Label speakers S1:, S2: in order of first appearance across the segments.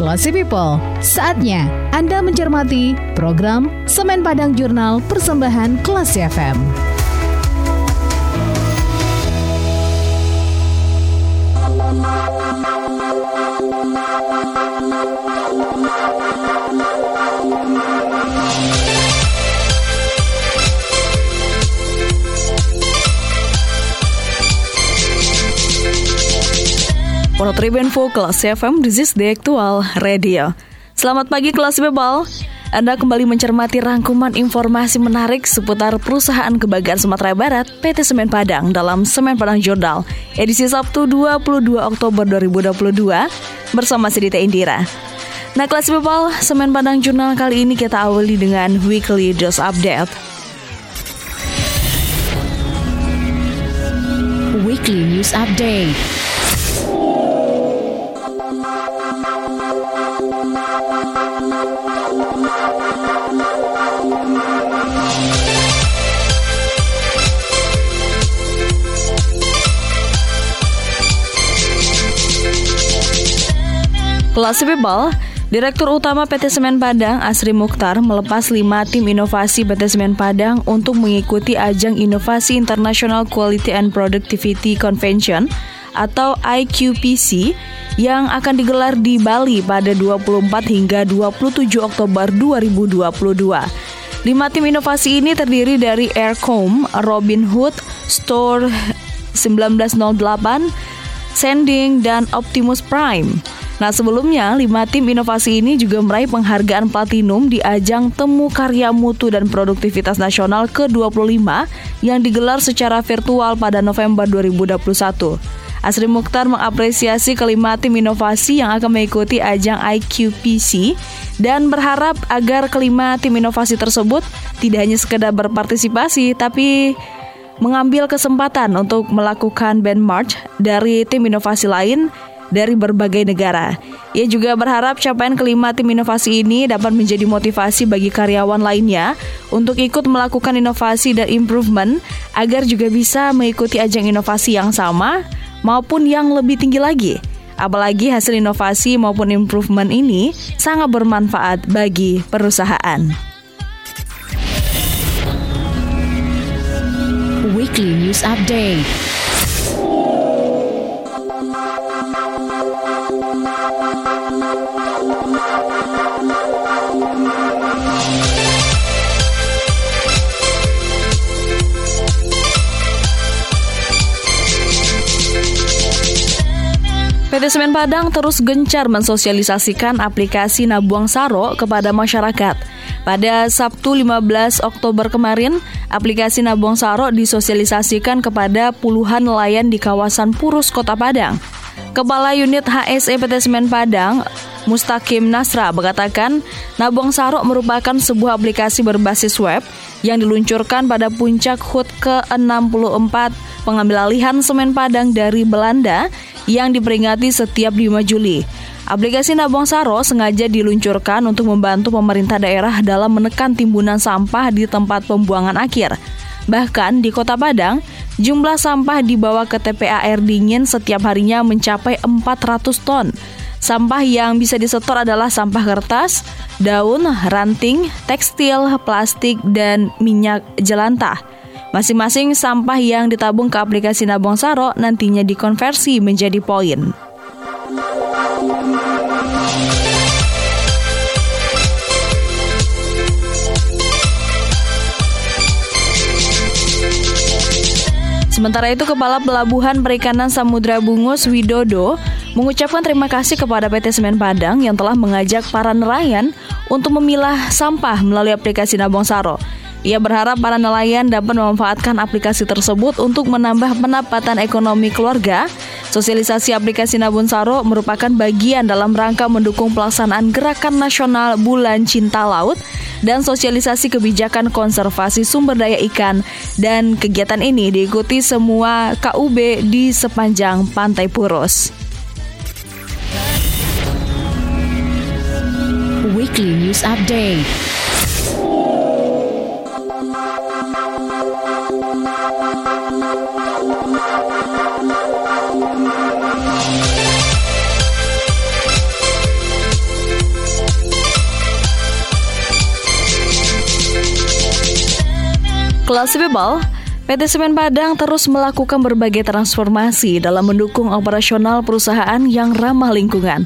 S1: Classy People, saatnya Anda mencermati program Semen Padang Jurnal Persembahan Classy FM.
S2: Monotrip Info Kelas FM, this is the actual radio. Selamat pagi kelas Bebal. Anda kembali mencermati rangkuman informasi menarik seputar perusahaan kebanggaan Sumatera Barat PT Semen Padang dalam Semen Padang Jurnal edisi Sabtu 22 Oktober 2022 bersama Sidita Indira. Nah kelas Bebal, Semen Padang Jurnal kali ini kita awali dengan Weekly Dose Update.
S1: Weekly News Update.
S2: Kelas People, Direktur Utama PT Semen Padang Asri Mukhtar melepas lima tim inovasi PT Semen Padang untuk mengikuti ajang Inovasi International Quality and Productivity Convention atau IQPC yang akan digelar di Bali pada 24 hingga 27 Oktober 2022. Lima tim inovasi ini terdiri dari Aircom, Robin Hood, Store 1908, Sending, dan Optimus Prime. Nah sebelumnya, lima tim inovasi ini juga meraih penghargaan platinum di ajang Temu Karya Mutu dan Produktivitas Nasional ke-25 yang digelar secara virtual pada November 2021. Asri Mukhtar mengapresiasi kelima tim inovasi yang akan mengikuti ajang IQPC dan berharap agar kelima tim inovasi tersebut tidak hanya sekedar berpartisipasi tapi mengambil kesempatan untuk melakukan benchmark dari tim inovasi lain dari berbagai negara. Ia juga berharap capaian kelima tim inovasi ini dapat menjadi motivasi bagi karyawan lainnya untuk ikut melakukan inovasi dan improvement agar juga bisa mengikuti ajang inovasi yang sama maupun yang lebih tinggi lagi. Apalagi hasil inovasi maupun improvement ini sangat bermanfaat bagi perusahaan.
S1: Weekly News Update.
S2: PT Semen Padang terus gencar mensosialisasikan aplikasi Nabuang Saro kepada masyarakat. Pada Sabtu 15 Oktober kemarin, aplikasi Nabuang Saro disosialisasikan kepada puluhan nelayan di kawasan Purus, Kota Padang. Kepala Unit HSE PT Semen Padang, Mustaqim Nasra mengatakan, Nabuang Saro merupakan sebuah aplikasi berbasis web yang diluncurkan pada puncak HUT ke-64 pengambil alihan semen Padang dari Belanda yang diperingati setiap 5 Juli. Aplikasi Nabong Saro sengaja diluncurkan untuk membantu pemerintah daerah dalam menekan timbunan sampah di tempat pembuangan akhir. Bahkan di Kota Padang, jumlah sampah dibawa ke TPA air dingin setiap harinya mencapai 400 ton. Sampah yang bisa disetor adalah sampah kertas, daun, ranting, tekstil, plastik, dan minyak jelantah. Masing-masing sampah yang ditabung ke aplikasi Nabong Saro nantinya dikonversi menjadi poin. Sementara itu, Kepala Pelabuhan Perikanan Samudra Bungus Widodo mengucapkan terima kasih kepada PT Semen Padang yang telah mengajak para nelayan untuk memilah sampah melalui aplikasi Nabong Saro. Ia berharap para nelayan dapat memanfaatkan aplikasi tersebut untuk menambah pendapatan ekonomi keluarga. Sosialisasi aplikasi Nabun Saro merupakan bagian dalam rangka mendukung pelaksanaan Gerakan Nasional Bulan Cinta Laut dan sosialisasi kebijakan konservasi sumber daya ikan dan kegiatan ini diikuti semua KUB di sepanjang Pantai Purus.
S1: Weekly News Update.
S2: Kelas People, PT Semen Padang terus melakukan berbagai transformasi dalam mendukung operasional perusahaan yang ramah lingkungan.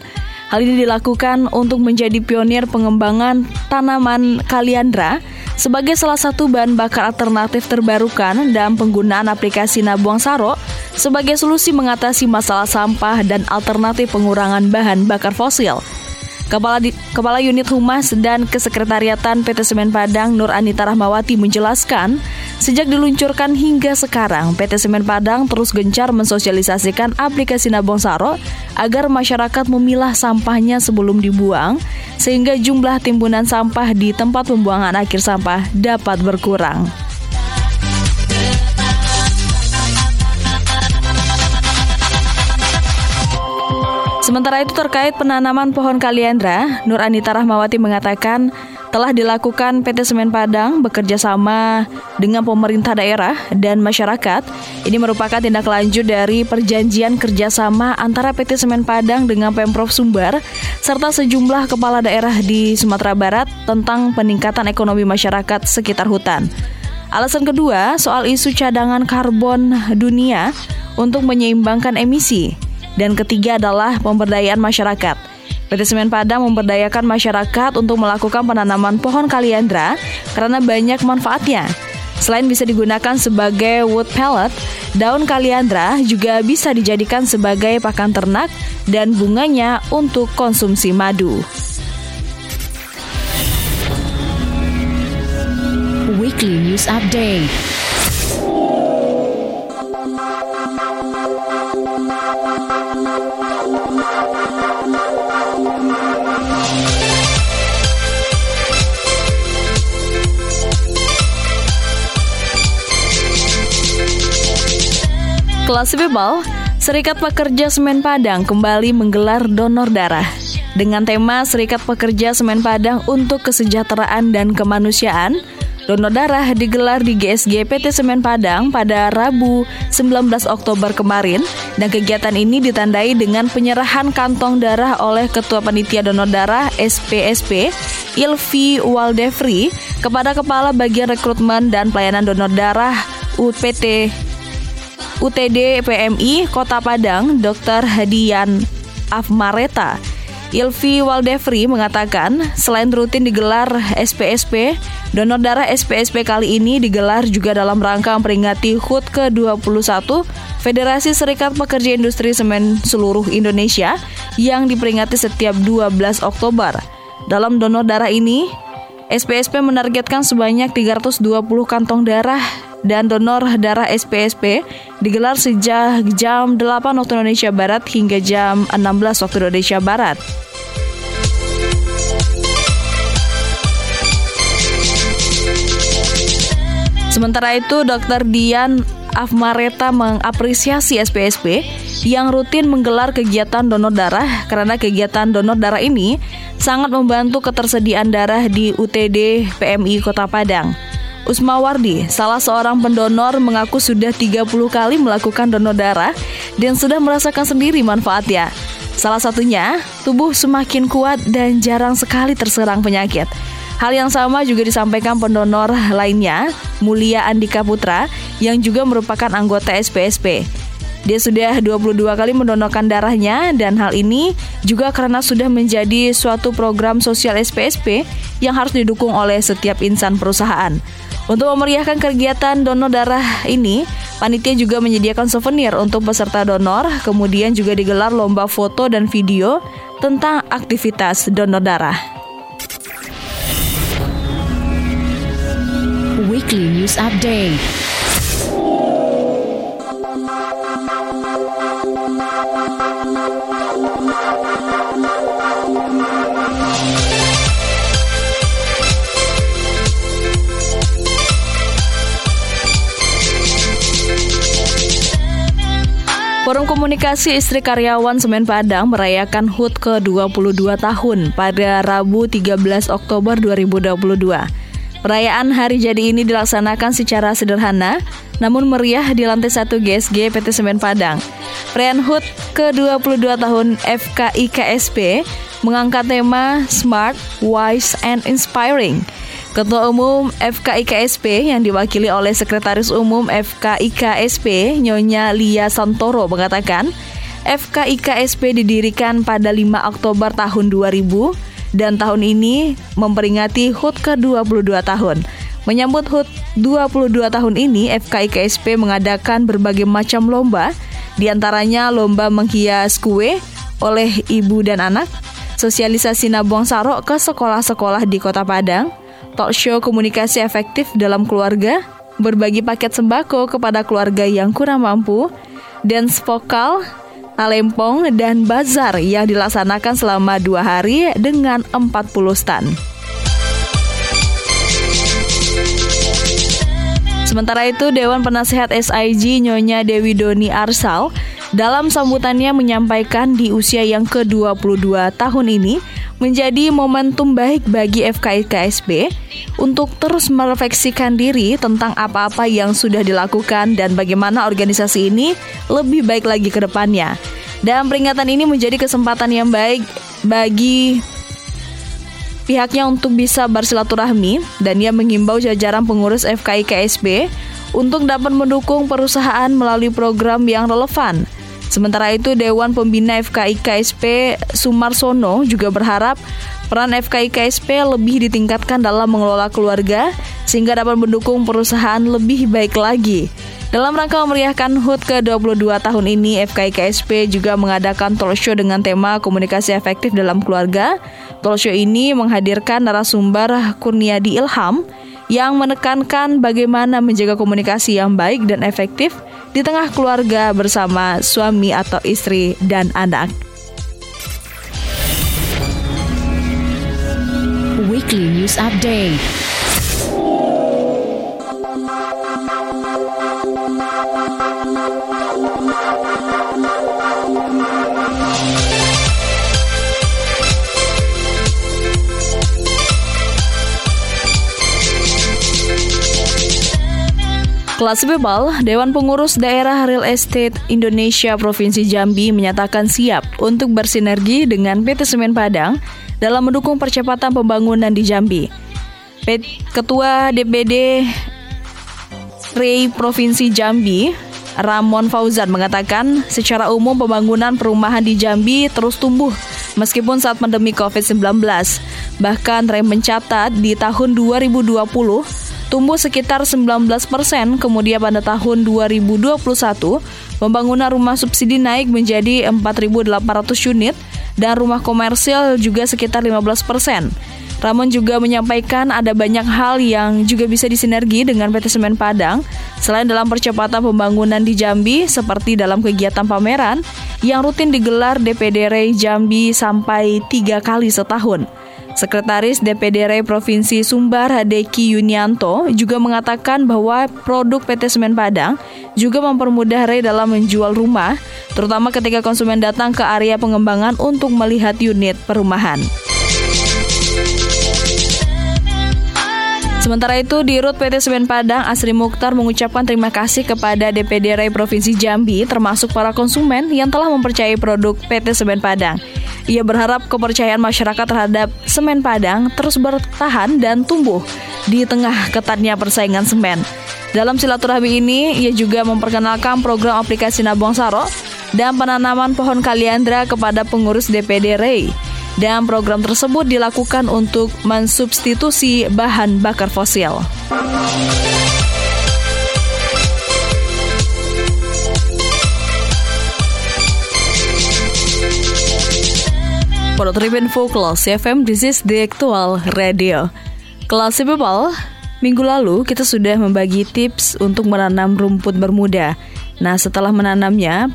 S2: Hal ini dilakukan untuk menjadi pionir pengembangan tanaman kaliandra sebagai salah satu bahan bakar alternatif terbarukan dan penggunaan aplikasi Nabuang Saro sebagai solusi mengatasi masalah sampah dan alternatif pengurangan bahan bakar fosil. Kepala, di, Kepala Unit Humas dan Kesekretariatan PT Semen Padang Nur Anita Rahmawati menjelaskan, sejak diluncurkan hingga sekarang PT Semen Padang terus gencar mensosialisasikan aplikasi Nabong Saro agar masyarakat memilah sampahnya sebelum dibuang sehingga jumlah timbunan sampah di tempat pembuangan akhir sampah dapat berkurang. Sementara itu terkait penanaman pohon kaliandra, Nur Anita Rahmawati mengatakan telah dilakukan PT Semen Padang bekerja sama dengan pemerintah daerah dan masyarakat. Ini merupakan tindak lanjut dari perjanjian kerjasama antara PT Semen Padang dengan Pemprov Sumbar serta sejumlah kepala daerah di Sumatera Barat tentang peningkatan ekonomi masyarakat sekitar hutan. Alasan kedua soal isu cadangan karbon dunia untuk menyeimbangkan emisi. Dan ketiga adalah pemberdayaan masyarakat. PT Semen Padang memberdayakan masyarakat untuk melakukan penanaman pohon kaliandra karena banyak manfaatnya. Selain bisa digunakan sebagai wood pellet, daun kaliandra juga bisa dijadikan sebagai pakan ternak dan bunganya untuk konsumsi madu.
S1: Weekly News Update
S2: Kelas People, Serikat Pekerja Semen Padang kembali menggelar donor darah. Dengan tema Serikat Pekerja Semen Padang untuk Kesejahteraan dan Kemanusiaan, donor darah digelar di GSG PT Semen Padang pada Rabu 19 Oktober kemarin dan kegiatan ini ditandai dengan penyerahan kantong darah oleh Ketua Panitia Donor Darah SPSP Ilvi Waldefri kepada Kepala Bagian Rekrutmen dan Pelayanan Donor Darah UPT UTD PMI Kota Padang, Dr. Hadian Afmareta. Ilvi Waldefri mengatakan, selain rutin digelar SPSP, donor darah SPSP kali ini digelar juga dalam rangka memperingati HUT ke-21 Federasi Serikat Pekerja Industri Semen seluruh Indonesia yang diperingati setiap 12 Oktober. Dalam donor darah ini, SPSP menargetkan sebanyak 320 kantong darah dan donor darah SPSP digelar sejak jam 8 waktu Indonesia Barat hingga jam 16 waktu Indonesia Barat. Sementara itu, Dr. Dian Afmareta mengapresiasi SPSP yang rutin menggelar kegiatan donor darah karena kegiatan donor darah ini sangat membantu ketersediaan darah di UTD PMI Kota Padang. Usmawardi, salah seorang pendonor mengaku sudah 30 kali melakukan donor darah dan sudah merasakan sendiri manfaatnya. Salah satunya, tubuh semakin kuat dan jarang sekali terserang penyakit. Hal yang sama juga disampaikan pendonor lainnya, Mulia Andika Putra, yang juga merupakan anggota SPSP. Dia sudah 22 kali mendonorkan darahnya dan hal ini juga karena sudah menjadi suatu program sosial SPSP yang harus didukung oleh setiap insan perusahaan. Untuk memeriahkan kegiatan donor darah ini, panitia juga menyediakan souvenir untuk peserta donor, kemudian juga digelar lomba foto dan video tentang aktivitas donor darah.
S1: Weekly News Update
S2: Forum Komunikasi Istri Karyawan Semen Padang merayakan HUT ke-22 tahun pada Rabu 13 Oktober 2022. Perayaan hari jadi ini dilaksanakan secara sederhana, namun meriah di lantai 1 GSG PT Semen Padang. Perayaan HUT ke-22 tahun FKIKSP mengangkat tema Smart, Wise, and Inspiring. Ketua Umum FKIKSP yang diwakili oleh Sekretaris Umum FKIKSP Nyonya Lia Santoro mengatakan, FKIKSP didirikan pada 5 Oktober tahun 2000 dan tahun ini memperingati HUT ke-22 tahun. Menyambut HUT 22 tahun ini, FKIKSP mengadakan berbagai macam lomba, di antaranya lomba menghias kue oleh ibu dan anak, sosialisasi nabung sarok ke sekolah-sekolah di Kota Padang, talk show komunikasi efektif dalam keluarga, berbagi paket sembako kepada keluarga yang kurang mampu, dance vokal, talempong, dan bazar yang dilaksanakan selama dua hari dengan 40 stand. Sementara itu, Dewan Penasehat SIG Nyonya Dewi Doni Arsal dalam sambutannya menyampaikan di usia yang ke-22 tahun ini menjadi momentum baik bagi FKI KSB untuk terus merefleksikan diri tentang apa-apa yang sudah dilakukan dan bagaimana organisasi ini lebih baik lagi ke depannya. Dan peringatan ini menjadi kesempatan yang baik bagi pihaknya untuk bisa bersilaturahmi dan ia mengimbau jajaran pengurus FKI KSB untuk dapat mendukung perusahaan melalui program yang relevan Sementara itu, Dewan Pembina FKI KSP Sumarsono juga berharap peran FKI KSP lebih ditingkatkan dalam mengelola keluarga sehingga dapat mendukung perusahaan lebih baik lagi. Dalam rangka memeriahkan HUT ke-22 tahun ini, FKI KSP juga mengadakan talk show dengan tema komunikasi efektif dalam keluarga. Talk show ini menghadirkan narasumber Kurniadi Ilham yang menekankan bagaimana menjaga komunikasi yang baik dan efektif di tengah keluarga bersama suami atau istri dan anak.
S1: Weekly News Update.
S2: Kelas People, Dewan Pengurus Daerah Real Estate Indonesia Provinsi Jambi menyatakan siap untuk bersinergi dengan PT Semen Padang dalam mendukung percepatan pembangunan di Jambi. Ketua DPD REI Provinsi Jambi, Ramon Fauzan mengatakan secara umum pembangunan perumahan di Jambi terus tumbuh meskipun saat pandemi COVID-19. Bahkan REI mencatat di tahun 2020 tumbuh sekitar 19 persen. Kemudian pada tahun 2021, pembangunan rumah subsidi naik menjadi 4.800 unit dan rumah komersil juga sekitar 15 persen. Ramon juga menyampaikan ada banyak hal yang juga bisa disinergi dengan PT Semen Padang selain dalam percepatan pembangunan di Jambi seperti dalam kegiatan pameran yang rutin digelar DPD Jambi sampai tiga kali setahun. Sekretaris DPD RE Provinsi Sumbar Hadeki Yunianto juga mengatakan bahwa produk PT Semen Padang juga mempermudah RE dalam menjual rumah, terutama ketika konsumen datang ke area pengembangan untuk melihat unit perumahan. Sementara itu, di Rut PT Semen Padang, Asri Mukhtar mengucapkan terima kasih kepada DPD RE Provinsi Jambi, termasuk para konsumen yang telah mempercayai produk PT Semen Padang. Ia berharap kepercayaan masyarakat terhadap semen Padang terus bertahan dan tumbuh di tengah ketatnya persaingan semen. Dalam silaturahmi ini, ia juga memperkenalkan program aplikasi Nabung Saro dan penanaman pohon kaliandra kepada pengurus DPD REI. Dan program tersebut dilakukan untuk mensubstitusi bahan bakar fosil. For Tribun Kelas FM, this is the actual radio. Kelas People, minggu lalu kita sudah membagi tips untuk menanam rumput bermuda. Nah, setelah menanamnya,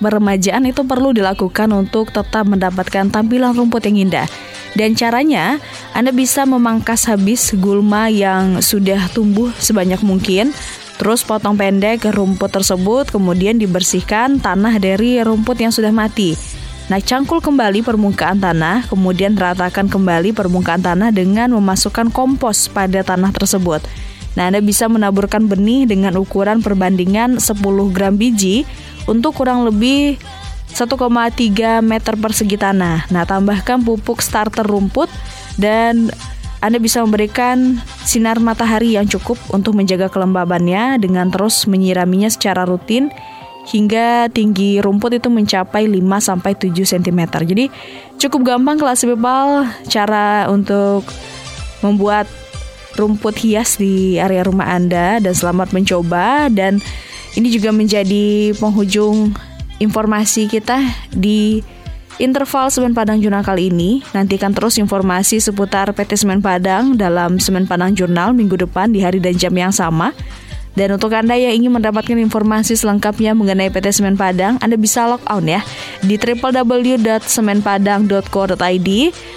S2: peremajaan itu perlu dilakukan untuk tetap mendapatkan tampilan rumput yang indah. Dan caranya, Anda bisa memangkas habis gulma yang sudah tumbuh sebanyak mungkin, terus potong pendek rumput tersebut, kemudian dibersihkan tanah dari rumput yang sudah mati. Nah, cangkul kembali permukaan tanah, kemudian ratakan kembali permukaan tanah dengan memasukkan kompos pada tanah tersebut. Nah, Anda bisa menaburkan benih dengan ukuran perbandingan 10 gram biji untuk kurang lebih 1,3 meter persegi tanah. Nah, tambahkan pupuk starter rumput dan Anda bisa memberikan sinar matahari yang cukup untuk menjaga kelembabannya dengan terus menyiraminya secara rutin hingga tinggi rumput itu mencapai 5 sampai 7 cm. Jadi cukup gampang kelas people cara untuk membuat rumput hias di area rumah Anda dan selamat mencoba dan ini juga menjadi penghujung informasi kita di interval Semen Padang Jurnal kali ini. Nantikan terus informasi seputar PT Semen Padang dalam Semen Padang Jurnal minggu depan di hari dan jam yang sama. Dan untuk Anda yang ingin mendapatkan informasi selengkapnya mengenai PT Semen Padang, Anda bisa log on ya di www.semenpadang.co.id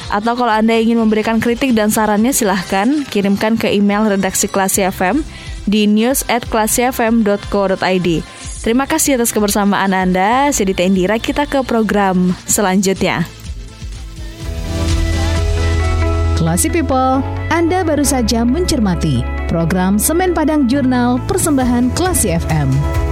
S2: atau kalau Anda ingin memberikan kritik dan sarannya silahkan kirimkan ke email redaksi Klasi FM di news at klasifm.co.id. Terima kasih atas kebersamaan Anda. Saya Dita Indira, kita ke program selanjutnya.
S1: Classy People, Anda baru saja mencermati program Semen Padang Jurnal Persembahan Klasi FM.